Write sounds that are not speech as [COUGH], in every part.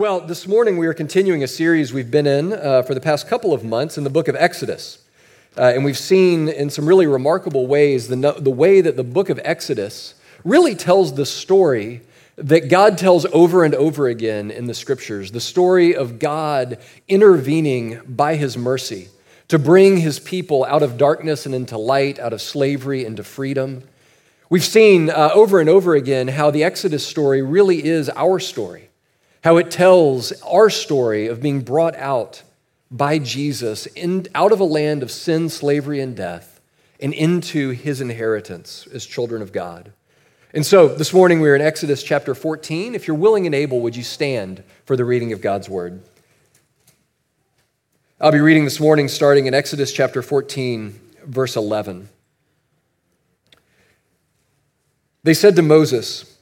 Well, this morning we are continuing a series we've been in uh, for the past couple of months in the book of Exodus. Uh, and we've seen in some really remarkable ways the, the way that the book of Exodus really tells the story that God tells over and over again in the scriptures the story of God intervening by his mercy to bring his people out of darkness and into light, out of slavery into freedom. We've seen uh, over and over again how the Exodus story really is our story how it tells our story of being brought out by Jesus in, out of a land of sin, slavery, and death and into his inheritance as children of God. And so this morning we're in Exodus chapter 14. If you're willing and able, would you stand for the reading of God's word? I'll be reading this morning starting in Exodus chapter 14, verse 11. They said to Moses,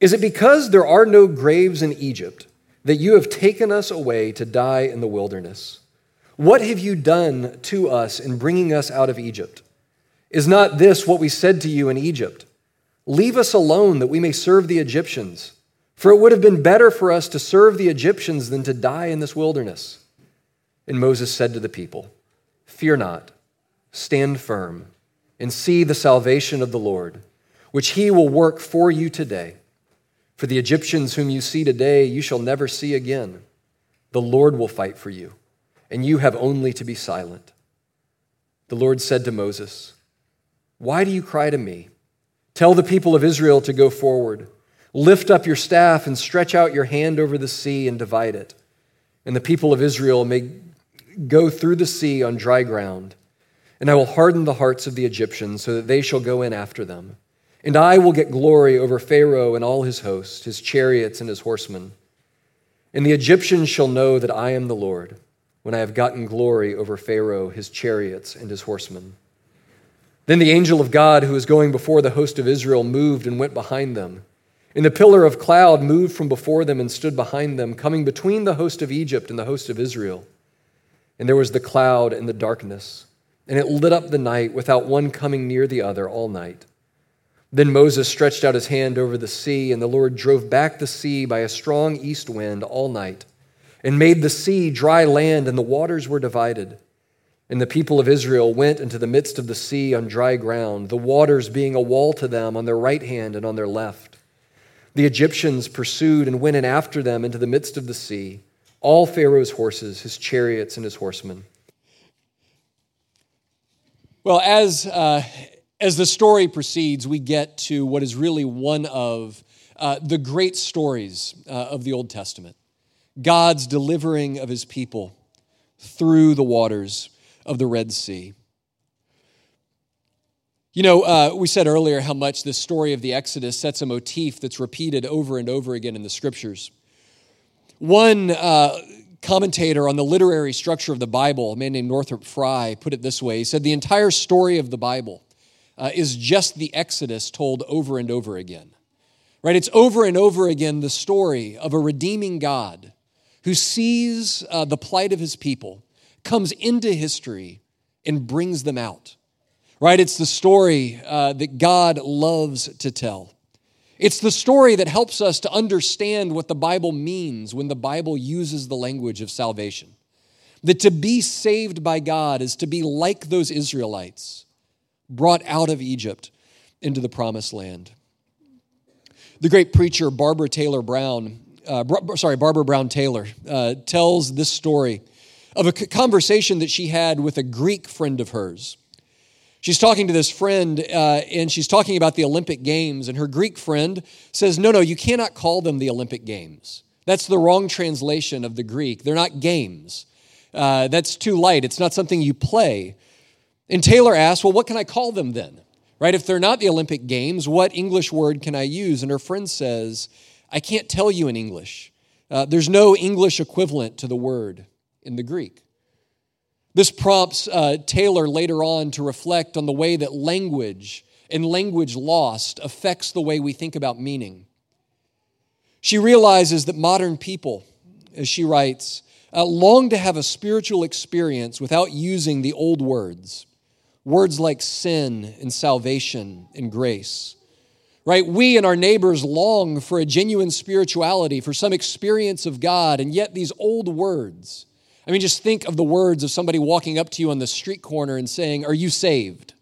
is it because there are no graves in Egypt that you have taken us away to die in the wilderness? What have you done to us in bringing us out of Egypt? Is not this what we said to you in Egypt? Leave us alone that we may serve the Egyptians. For it would have been better for us to serve the Egyptians than to die in this wilderness. And Moses said to the people, Fear not, stand firm, and see the salvation of the Lord, which he will work for you today. For the Egyptians whom you see today, you shall never see again. The Lord will fight for you, and you have only to be silent. The Lord said to Moses, Why do you cry to me? Tell the people of Israel to go forward. Lift up your staff and stretch out your hand over the sea and divide it. And the people of Israel may go through the sea on dry ground. And I will harden the hearts of the Egyptians so that they shall go in after them. And I will get glory over Pharaoh and all his host, his chariots and his horsemen. And the Egyptians shall know that I am the Lord when I have gotten glory over Pharaoh, his chariots, and his horsemen. Then the angel of God, who was going before the host of Israel, moved and went behind them. And the pillar of cloud moved from before them and stood behind them, coming between the host of Egypt and the host of Israel. And there was the cloud and the darkness, and it lit up the night without one coming near the other all night. Then Moses stretched out his hand over the sea, and the Lord drove back the sea by a strong east wind all night, and made the sea dry land, and the waters were divided. And the people of Israel went into the midst of the sea on dry ground, the waters being a wall to them on their right hand and on their left. The Egyptians pursued and went in after them into the midst of the sea, all Pharaoh's horses, his chariots, and his horsemen. Well, as uh, as the story proceeds, we get to what is really one of uh, the great stories uh, of the Old Testament God's delivering of his people through the waters of the Red Sea. You know, uh, we said earlier how much this story of the Exodus sets a motif that's repeated over and over again in the scriptures. One uh, commentator on the literary structure of the Bible, a man named Northrop Frye, put it this way He said, The entire story of the Bible uh, is just the Exodus told over and over again. Right? It's over and over again the story of a redeeming God who sees uh, the plight of his people, comes into history, and brings them out. Right? It's the story uh, that God loves to tell. It's the story that helps us to understand what the Bible means when the Bible uses the language of salvation. That to be saved by God is to be like those Israelites brought out of Egypt into the promised land. The great preacher Barbara Taylor Brown, uh, sorry, Barbara Brown Taylor, uh, tells this story of a conversation that she had with a Greek friend of hers. She's talking to this friend uh, and she's talking about the Olympic Games, and her Greek friend says, No, no, you cannot call them the Olympic Games. That's the wrong translation of the Greek. They're not games. Uh, that's too light. It's not something you play. And Taylor asked, Well, what can I call them then? right? If they're not the Olympic Games, what English word can I use? And her friend says, I can't tell you in English. Uh, there's no English equivalent to the word in the Greek. This prompts uh, Taylor later on to reflect on the way that language and language lost affects the way we think about meaning. She realizes that modern people, as she writes, uh, long to have a spiritual experience without using the old words, words like sin and salvation and grace. Right? We and our neighbors long for a genuine spirituality, for some experience of God, and yet these old words. I mean, just think of the words of somebody walking up to you on the street corner and saying, Are you saved?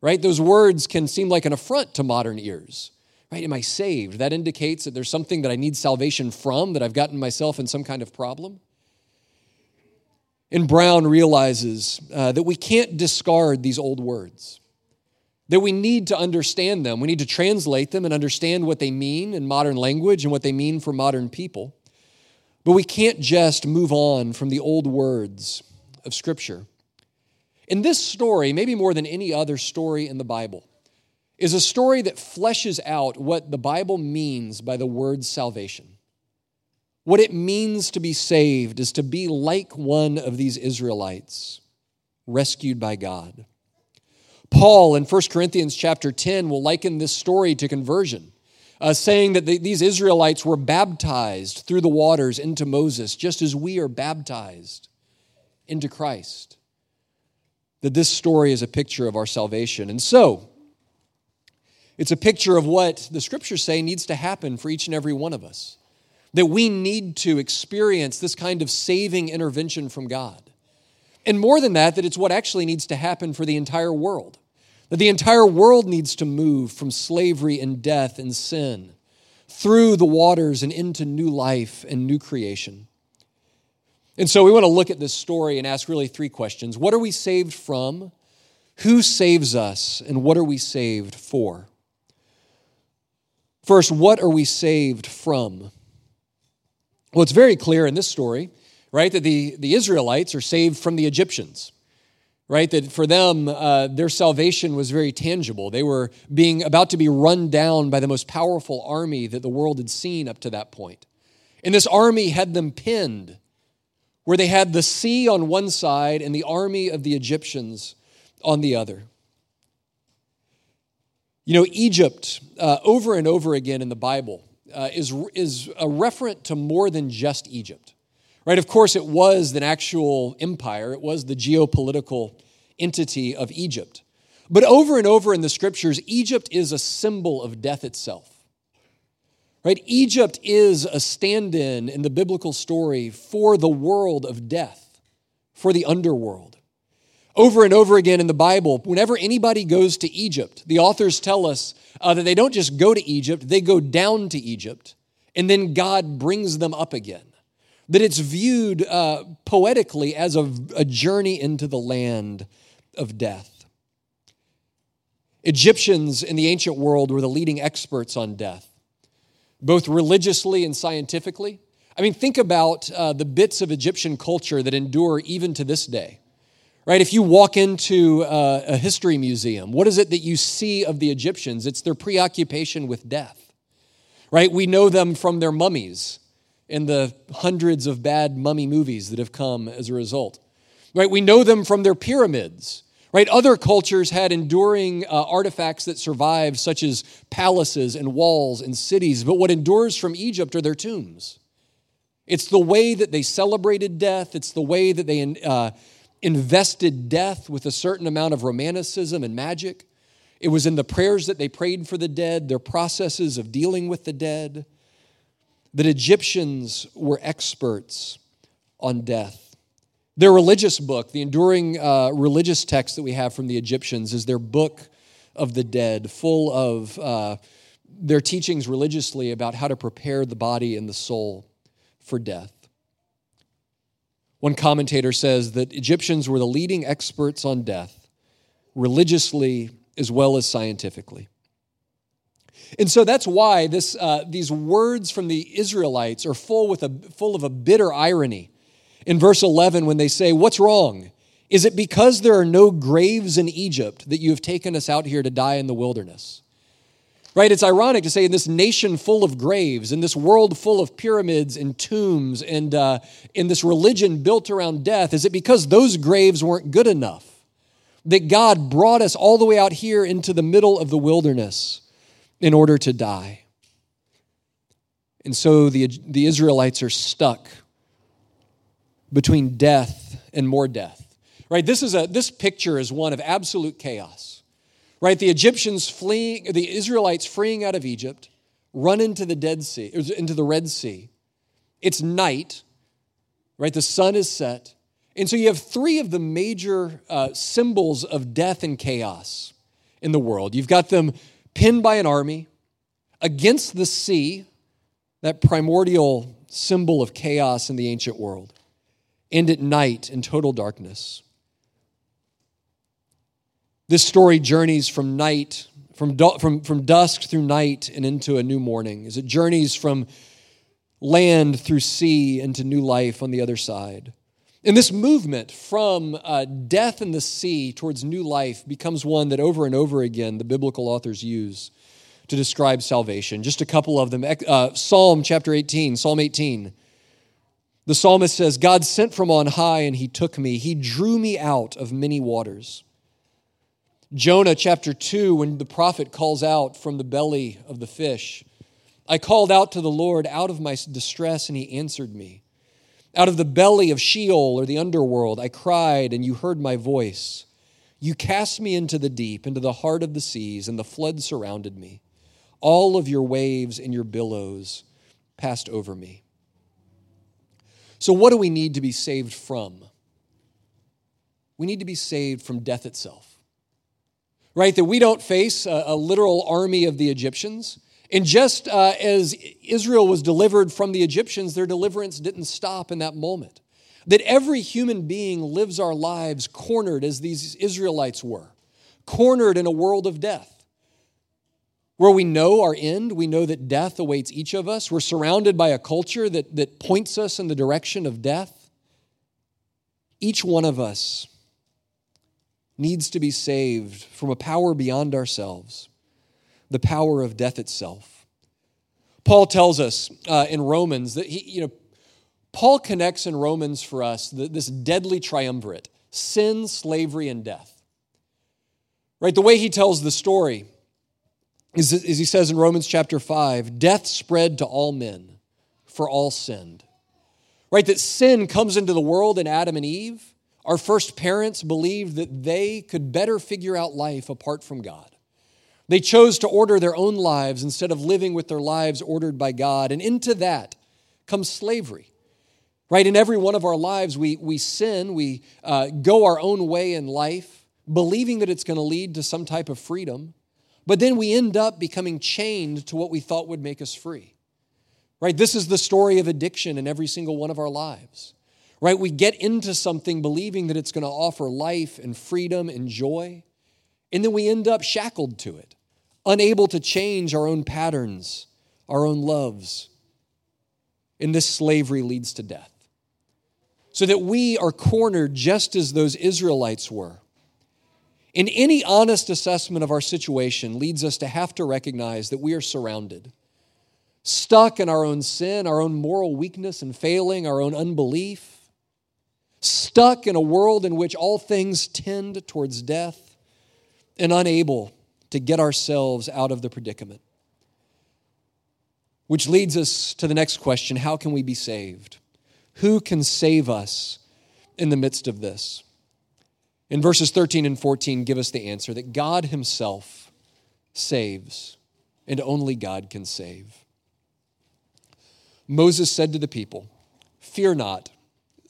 Right? Those words can seem like an affront to modern ears. Right? Am I saved? That indicates that there's something that I need salvation from, that I've gotten myself in some kind of problem. And Brown realizes uh, that we can't discard these old words, that we need to understand them. We need to translate them and understand what they mean in modern language and what they mean for modern people. But we can't just move on from the old words of Scripture. In this story, maybe more than any other story in the Bible, is a story that fleshes out what the Bible means by the word salvation. What it means to be saved is to be like one of these Israelites, rescued by God. Paul in 1 Corinthians chapter 10 will liken this story to conversion, uh, saying that the, these Israelites were baptized through the waters into Moses, just as we are baptized into Christ. That this story is a picture of our salvation. And so, it's a picture of what the scriptures say needs to happen for each and every one of us that we need to experience this kind of saving intervention from God. And more than that, that it's what actually needs to happen for the entire world. That the entire world needs to move from slavery and death and sin through the waters and into new life and new creation. And so we want to look at this story and ask really three questions What are we saved from? Who saves us? And what are we saved for? First, what are we saved from? Well, it's very clear in this story, right, that the, the Israelites are saved from the Egyptians, right? That for them, uh, their salvation was very tangible. They were being about to be run down by the most powerful army that the world had seen up to that point. And this army had them pinned, where they had the sea on one side and the army of the Egyptians on the other. You know, Egypt, uh, over and over again in the Bible, uh, is, is a referent to more than just Egypt. Right? Of course, it was an actual empire, it was the geopolitical entity of Egypt. But over and over in the scriptures, Egypt is a symbol of death itself. Right? Egypt is a stand in in the biblical story for the world of death, for the underworld. Over and over again in the Bible, whenever anybody goes to Egypt, the authors tell us uh, that they don't just go to Egypt, they go down to Egypt, and then God brings them up again. That it's viewed uh, poetically as a, a journey into the land of death. Egyptians in the ancient world were the leading experts on death, both religiously and scientifically. I mean, think about uh, the bits of Egyptian culture that endure even to this day right? If you walk into a, a, history museum, what is it that you see of the Egyptians? It's their preoccupation with death, right? We know them from their mummies and the hundreds of bad mummy movies that have come as a result, right? We know them from their pyramids. Right? Other cultures had enduring uh, artifacts that survived, such as palaces and walls and cities, but what endures from Egypt are their tombs. It's the way that they celebrated death. It's the way that they uh, invested death with a certain amount of romanticism and magic. It was in the prayers that they prayed for the dead, their processes of dealing with the dead, that Egyptians were experts on death. Their religious book, the enduring uh, religious text that we have from the Egyptians, is their book of the dead, full of uh, their teachings religiously about how to prepare the body and the soul for death. One commentator says that Egyptians were the leading experts on death, religiously as well as scientifically. And so that's why this, uh, these words from the Israelites are full, with a, full of a bitter irony. In verse 11, when they say, What's wrong? Is it because there are no graves in Egypt that you have taken us out here to die in the wilderness? Right? It's ironic to say in this nation full of graves, in this world full of pyramids and tombs, and uh, in this religion built around death, is it because those graves weren't good enough that God brought us all the way out here into the middle of the wilderness in order to die? And so the, the Israelites are stuck between death and more death. Right? This is a this picture is one of absolute chaos. Right? The Egyptians fleeing, the Israelites freeing out of Egypt, run into the Dead Sea, into the Red Sea. It's night, right? The sun is set. And so you have three of the major uh, symbols of death and chaos in the world. You've got them pinned by an army against the sea, that primordial symbol of chaos in the ancient world, and at night in total darkness. This story journeys from night, from, from, from dusk through night and into a new morning, as it journeys from land through sea into new life on the other side. And this movement from uh, death in the sea towards new life becomes one that over and over again the biblical authors use to describe salvation. Just a couple of them. Uh, Psalm chapter 18, Psalm 18. The psalmist says, God sent from on high and he took me. He drew me out of many waters. Jonah chapter 2, when the prophet calls out from the belly of the fish, I called out to the Lord out of my distress, and he answered me. Out of the belly of Sheol or the underworld, I cried, and you heard my voice. You cast me into the deep, into the heart of the seas, and the flood surrounded me. All of your waves and your billows passed over me. So, what do we need to be saved from? We need to be saved from death itself right? That we don't face a, a literal army of the Egyptians. And just uh, as Israel was delivered from the Egyptians, their deliverance didn't stop in that moment. That every human being lives our lives cornered as these Israelites were, cornered in a world of death. Where we know our end, we know that death awaits each of us. We're surrounded by a culture that, that points us in the direction of death. Each one of us needs to be saved from a power beyond ourselves, the power of death itself. Paul tells us uh, in Romans that he, you know, Paul connects in Romans for us this deadly triumvirate sin, slavery, and death. Right? The way he tells the story is, as he says in Romans chapter 5 death spread to all men, for all sinned. Right? That sin comes into the world in Adam and Eve our first parents believed that they could better figure out life apart from God. They chose to order their own lives instead of living with their lives ordered by God. And into that comes slavery. Right? In every one of our lives, we, we sin, we uh, go our own way in life, believing that it's going to lead to some type of freedom. But then we end up becoming chained to what we thought would make us free. Right? This is the story of addiction in every single one of our lives right? We get into something believing that it's going to offer life and freedom and joy, and then we end up shackled to it, unable to change our own patterns, our own loves. And this slavery leads to death. So that we are cornered just as those Israelites were. In any honest assessment of our situation leads us to have to recognize that we are surrounded, stuck in our own sin, our own moral weakness and failing, our own unbelief, stuck in a world in which all things tend towards death and unable to get ourselves out of the predicament. Which leads us to the next question how can we be saved? Who can save us in the midst of this? In verses 13 and 14, give us the answer that God Himself saves, and only God can save. Moses said to the people, Fear not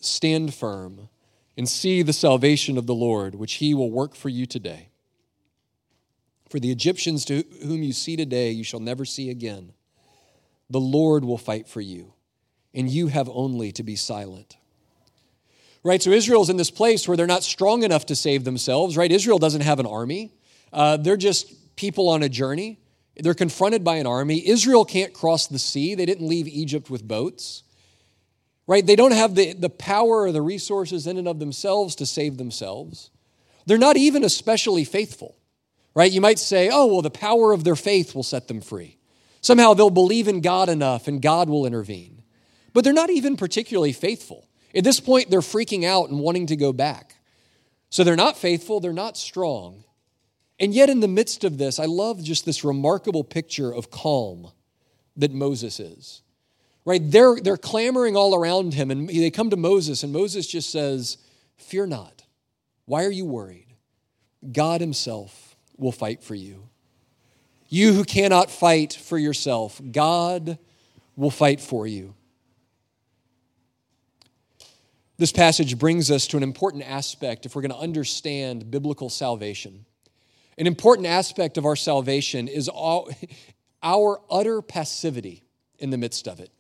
stand firm and see the salvation of the Lord, which he will work for you today. For the Egyptians to whom you see today, you shall never see again. The Lord will fight for you, and you have only to be silent. Right? So Israel's in this place where they're not strong enough to save themselves, right? Israel doesn't have an army, uh, they're just people on a journey. They're confronted by an army. Israel can't cross the sea, they didn't leave Egypt with boats. Right? They don't have the, the power or the resources in and of themselves to save themselves. They're not even especially faithful, right? You might say, oh, well, the power of their faith will set them free. Somehow they'll believe in God enough and God will intervene. But they're not even particularly faithful. At this point, they're freaking out and wanting to go back. So they're not faithful, they're not strong. And yet, in the midst of this, I love just this remarkable picture of calm that Moses is. Right? They're, they're clamoring all around him, and they come to Moses, and Moses just says, Fear not. Why are you worried? God Himself will fight for you. You who cannot fight for yourself, God will fight for you. This passage brings us to an important aspect if we're going to understand biblical salvation. An important aspect of our salvation is [LAUGHS] our utter passivity in the midst of it.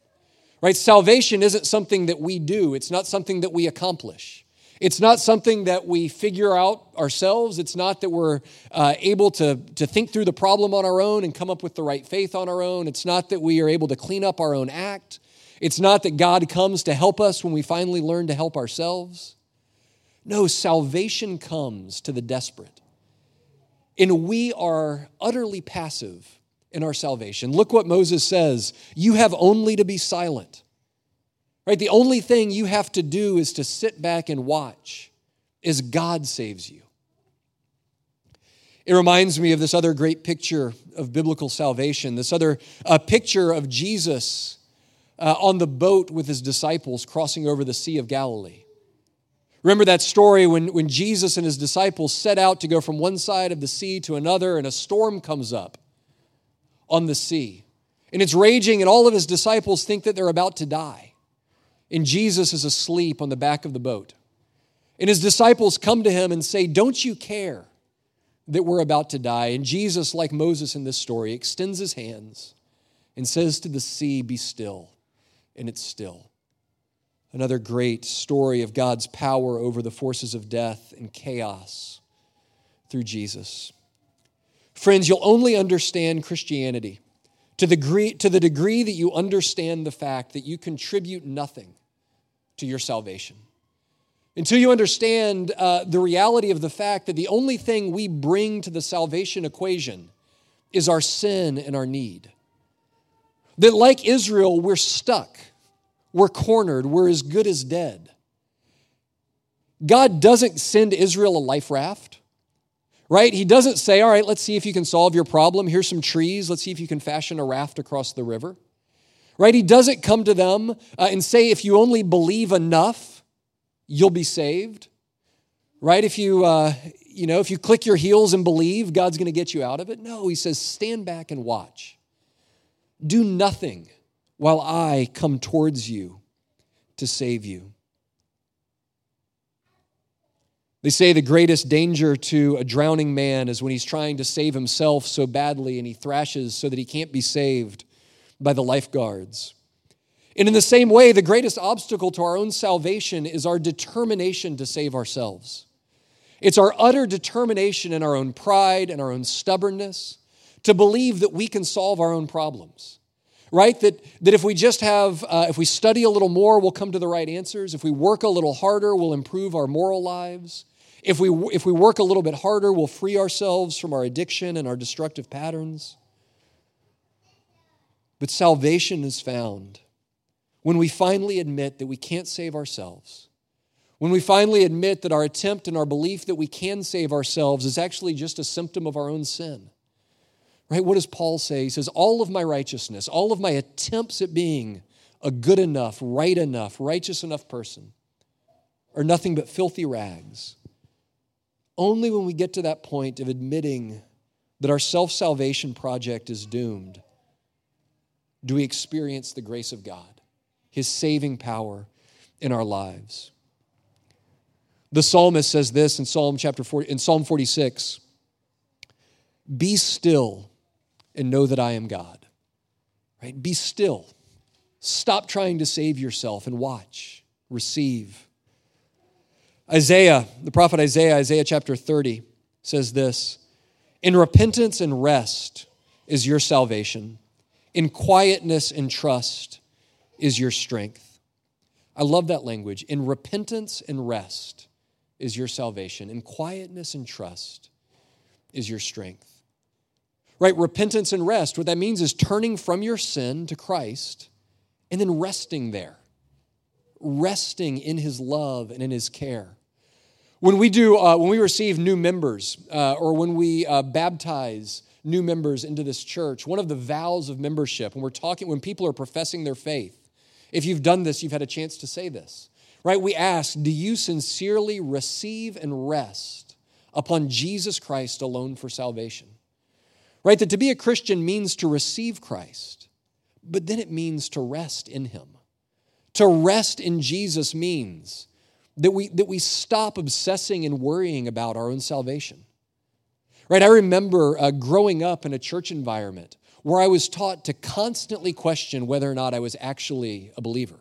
Right? Salvation isn't something that we do, it's not something that we accomplish. It's not something that we figure out ourselves. It's not that we're uh, able to, to think through the problem on our own and come up with the right faith on our own. It's not that we are able to clean up our own act. It's not that God comes to help us when we finally learn to help ourselves. No, salvation comes to the desperate. And we are utterly passive in our salvation. Look what Moses says you have only to be silent. Right? The only thing you have to do is to sit back and watch as God saves you. It reminds me of this other great picture of biblical salvation, this other uh, picture of Jesus uh, on the boat with his disciples crossing over the Sea of Galilee. Remember that story when, when Jesus and his disciples set out to go from one side of the sea to another, and a storm comes up on the sea. And it's raging, and all of his disciples think that they're about to die. And Jesus is asleep on the back of the boat. And his disciples come to him and say, Don't you care that we're about to die? And Jesus, like Moses in this story, extends his hands and says to the sea, Be still. And it's still. Another great story of God's power over the forces of death and chaos through Jesus. Friends, you'll only understand Christianity to the, degree, to the degree that you understand the fact that you contribute nothing to your salvation. Until you understand uh, the reality of the fact that the only thing we bring to the salvation equation is our sin and our need. That, like Israel, we're stuck we're cornered, we're as good as dead. God doesn't send Israel a life raft, right? He doesn't say, all right, let's see if you can solve your problem. Here's some trees. Let's see if you can fashion a raft across the river, right? He doesn't come to them uh, and say, if you only believe enough, you'll be saved, right? If you, uh, you know, if you click your heels and believe, God's going to get you out of it. No, he says, stand back and watch. Do nothing while I come towards you to save you. They say the greatest danger to a drowning man is when he's trying to save himself so badly and he thrashes so that he can't be saved by the lifeguards. And in the same way, the greatest obstacle to our own salvation is our determination to save ourselves. It's our utter determination in our own pride and our own stubbornness to believe that we can solve our own problems right? That, that if we just have, uh, if we study a little more, we'll come to the right answers. If we work a little harder, we'll improve our moral lives. If we, if we work a little bit harder, we'll free ourselves from our addiction and our destructive patterns. But salvation is found when we finally admit that we can't save ourselves. When we finally admit that our attempt and our belief that we can save ourselves is actually just a symptom of our own sin. Right? What does Paul say? He says, All of my righteousness, all of my attempts at being a good enough, right enough, righteous enough person are nothing but filthy rags. Only when we get to that point of admitting that our self salvation project is doomed do we experience the grace of God, His saving power in our lives. The psalmist says this in Psalm chapter 40, in Psalm 46 Be still and know that I am God. Right? Be still. Stop trying to save yourself and watch, receive. Isaiah, the prophet Isaiah, Isaiah chapter 30, says this In repentance and rest is your salvation, in quietness and trust is your strength. I love that language. In repentance and rest is your salvation, in quietness and trust is your strength. Right? Repentance and rest, what that means is turning from your sin to Christ and then resting there, resting in his love and in his care. When we do, uh, when we receive new members uh, or when we uh, baptize new members into this church, one of the vows of membership, when we're talking, when people are professing their faith, if you've done this, you've had a chance to say this, right? We ask, do you sincerely receive and rest upon Jesus Christ alone for salvation? Right? That to be a Christian means to receive Christ, but then it means to rest in Him. To rest in Jesus means that we, that we stop obsessing and worrying about our own salvation. Right? I remember uh, growing up in a church environment where I was taught to constantly question whether or not I was actually a believer,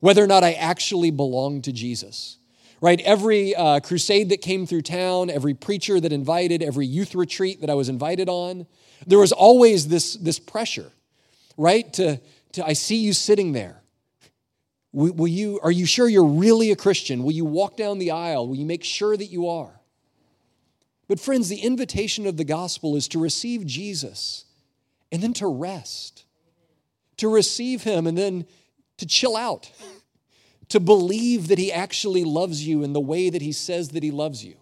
whether or not I actually belonged to Jesus. Right? Every uh, crusade that came through town, every preacher that invited, every youth retreat that I was invited on, there was always this, this pressure, right? To, to, I see you sitting there. Will, you, are you sure you're really a Christian? Will you walk down the aisle? Will you make sure that you are? But, friends, the invitation of the gospel is to receive Jesus and then to rest, to receive Him and then to chill out, to believe that He actually loves you in the way that He says that He loves you,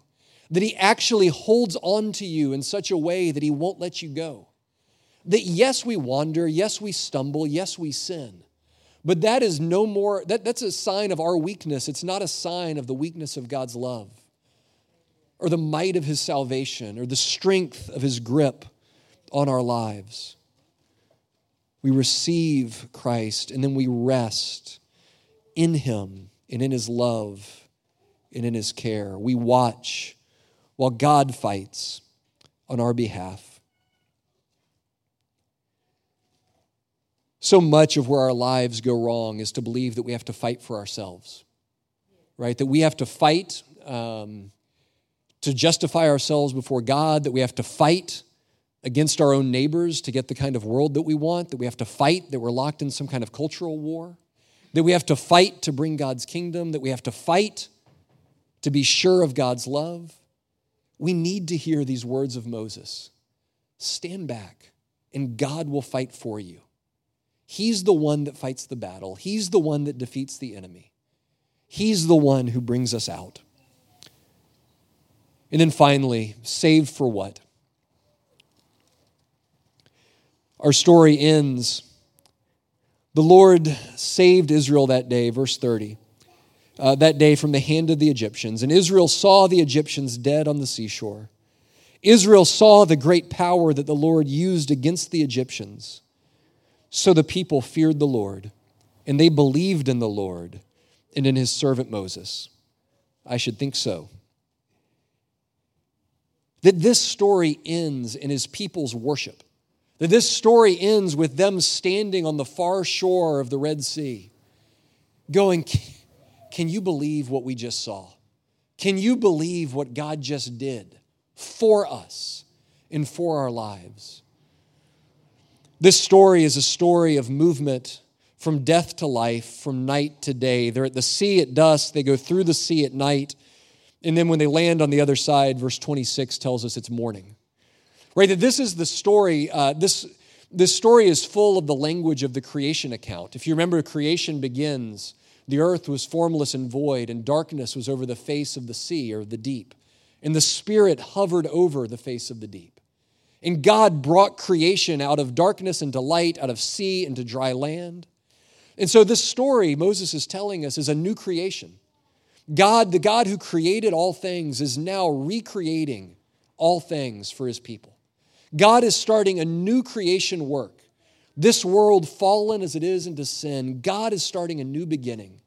that He actually holds on to you in such a way that He won't let you go. That yes, we wander, yes, we stumble, yes, we sin. But that is no more, that, that's a sign of our weakness. It's not a sign of the weakness of God's love or the might of his salvation or the strength of his grip on our lives. We receive Christ and then we rest in him and in his love and in his care. We watch while God fights on our behalf. So much of where our lives go wrong is to believe that we have to fight for ourselves, right? That we have to fight um, to justify ourselves before God, that we have to fight against our own neighbors to get the kind of world that we want, that we have to fight, that we're locked in some kind of cultural war, that we have to fight to bring God's kingdom, that we have to fight to be sure of God's love. We need to hear these words of Moses stand back, and God will fight for you. He's the one that fights the battle, He's the one that defeats the enemy, He's the one who brings us out. And then finally, saved for what? Our story ends. The Lord saved Israel that day, verse 30, uh, that day from the hand of the Egyptians. And Israel saw the Egyptians dead on the seashore. Israel saw the great power that the Lord used against the Egyptians. So the people feared the Lord, and they believed in the Lord and in his servant Moses. I should think so. That this story ends in his people's worship. That this story ends with them standing on the far shore of the Red Sea, going, Can you believe what we just saw? Can you believe what God just did for us and for our lives? This story is a story of movement from death to life, from night to day. They're at the sea at dusk, they go through the sea at night, and then when they land on the other side, verse 26 tells us it's morning. Right? That this is the story, uh, this, this story is full of the language of the creation account. If you remember, creation begins, the earth was formless and void, and darkness was over the face of the sea or the deep. And the Spirit hovered over the face of the deep. And God brought creation out of darkness into light, out of sea into dry land. And so, this story Moses is telling us is a new creation. God, the God who created all things, is now recreating all things for his people. God is starting a new creation work. This world, fallen as it is into sin, God is starting a new beginning.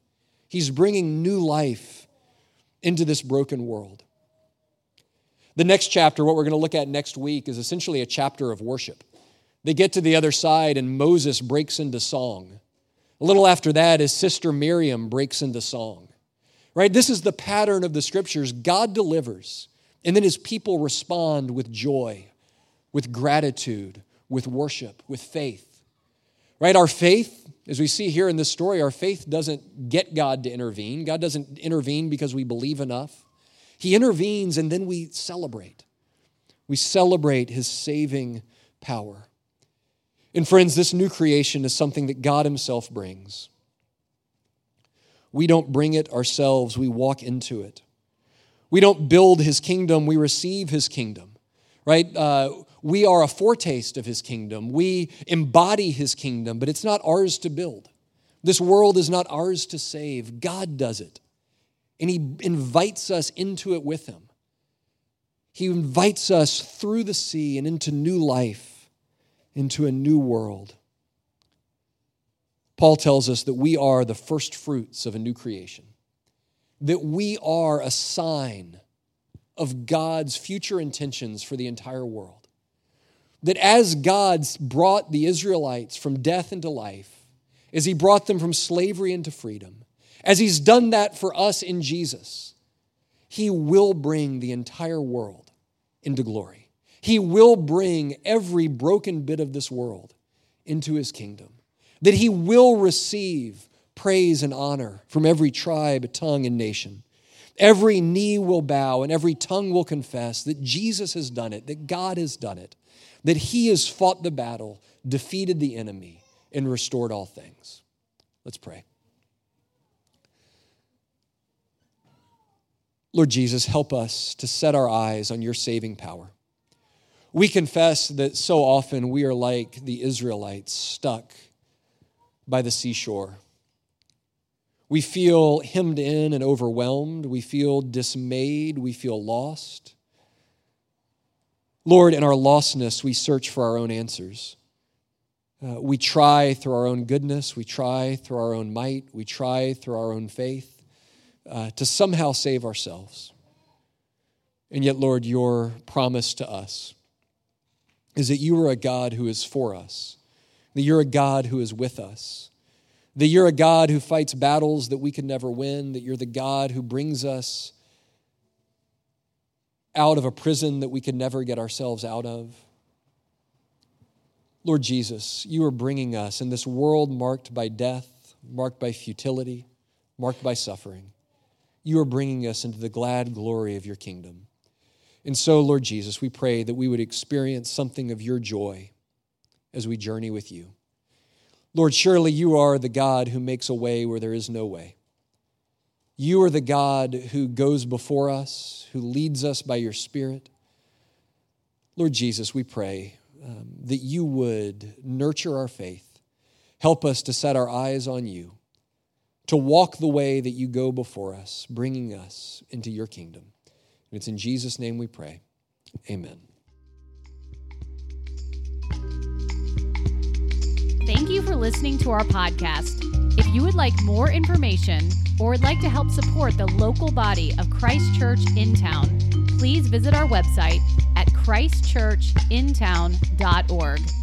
He's bringing new life into this broken world. The next chapter, what we're going to look at next week, is essentially a chapter of worship. They get to the other side, and Moses breaks into song. A little after that, his sister Miriam breaks into song right? This is the pattern of the scriptures. God delivers, and then his people respond with joy, with gratitude, with worship, with faith, right? Our faith As we see here in this story, our faith doesn't get God to intervene. God doesn't intervene because we believe enough. He intervenes and then we celebrate. We celebrate his saving power. And friends, this new creation is something that God himself brings. We don't bring it ourselves, we walk into it. We don't build his kingdom, we receive his kingdom, right? Uh, we are a foretaste of his kingdom. We embody his kingdom, but it's not ours to build. This world is not ours to save. God does it. And he invites us into it with him. He invites us through the sea and into new life, into a new world. Paul tells us that we are the first fruits of a new creation, that we are a sign of God's future intentions for the entire world. That as God brought the Israelites from death into life, as He brought them from slavery into freedom, as He's done that for us in Jesus, He will bring the entire world into glory. He will bring every broken bit of this world into His kingdom that he will receive praise and honor from every tribe, tongue, and nation. Every knee will bow and every tongue will confess that Jesus has done it, that God has done it, that he has fought the battle, defeated the enemy, and restored all things. Let's pray. Lord Jesus, help us to set our eyes on your saving power. We confess that so often we are like the Israelites, stuck by the seashore. We feel hemmed in and overwhelmed. We feel dismayed. We feel lost. Lord, in our lostness, we search for our own answers. Uh, we try through our own goodness, we try through our own might, we try through our own faith uh, to somehow save ourselves. And yet, Lord, your promise to us is that you are a God who is for us that you're a God who is with us, that you're a God who fights battles that we can never win, that you're the God who brings us out of a prison that we could never get ourselves out of. Lord Jesus, you are bringing us in this world marked by death, marked by futility, marked by suffering. You are bringing us into the glad glory of your kingdom. And so, Lord Jesus, we pray that we would experience something of your joy as we journey with you. Lord, surely you are the God who makes a way where there is no way. You are the God who goes before us, who leads us by your Spirit. Lord Jesus, we pray um, that you would nurture our faith, help us to set our eyes on you, to walk the way that you go before us, bringing us into your kingdom. And it's in Jesus' name we pray. Amen. Thank you for listening to our podcast. If you would like more information or would like to help support the local body of Christ Church in town, please visit our website at christchurchintown.org.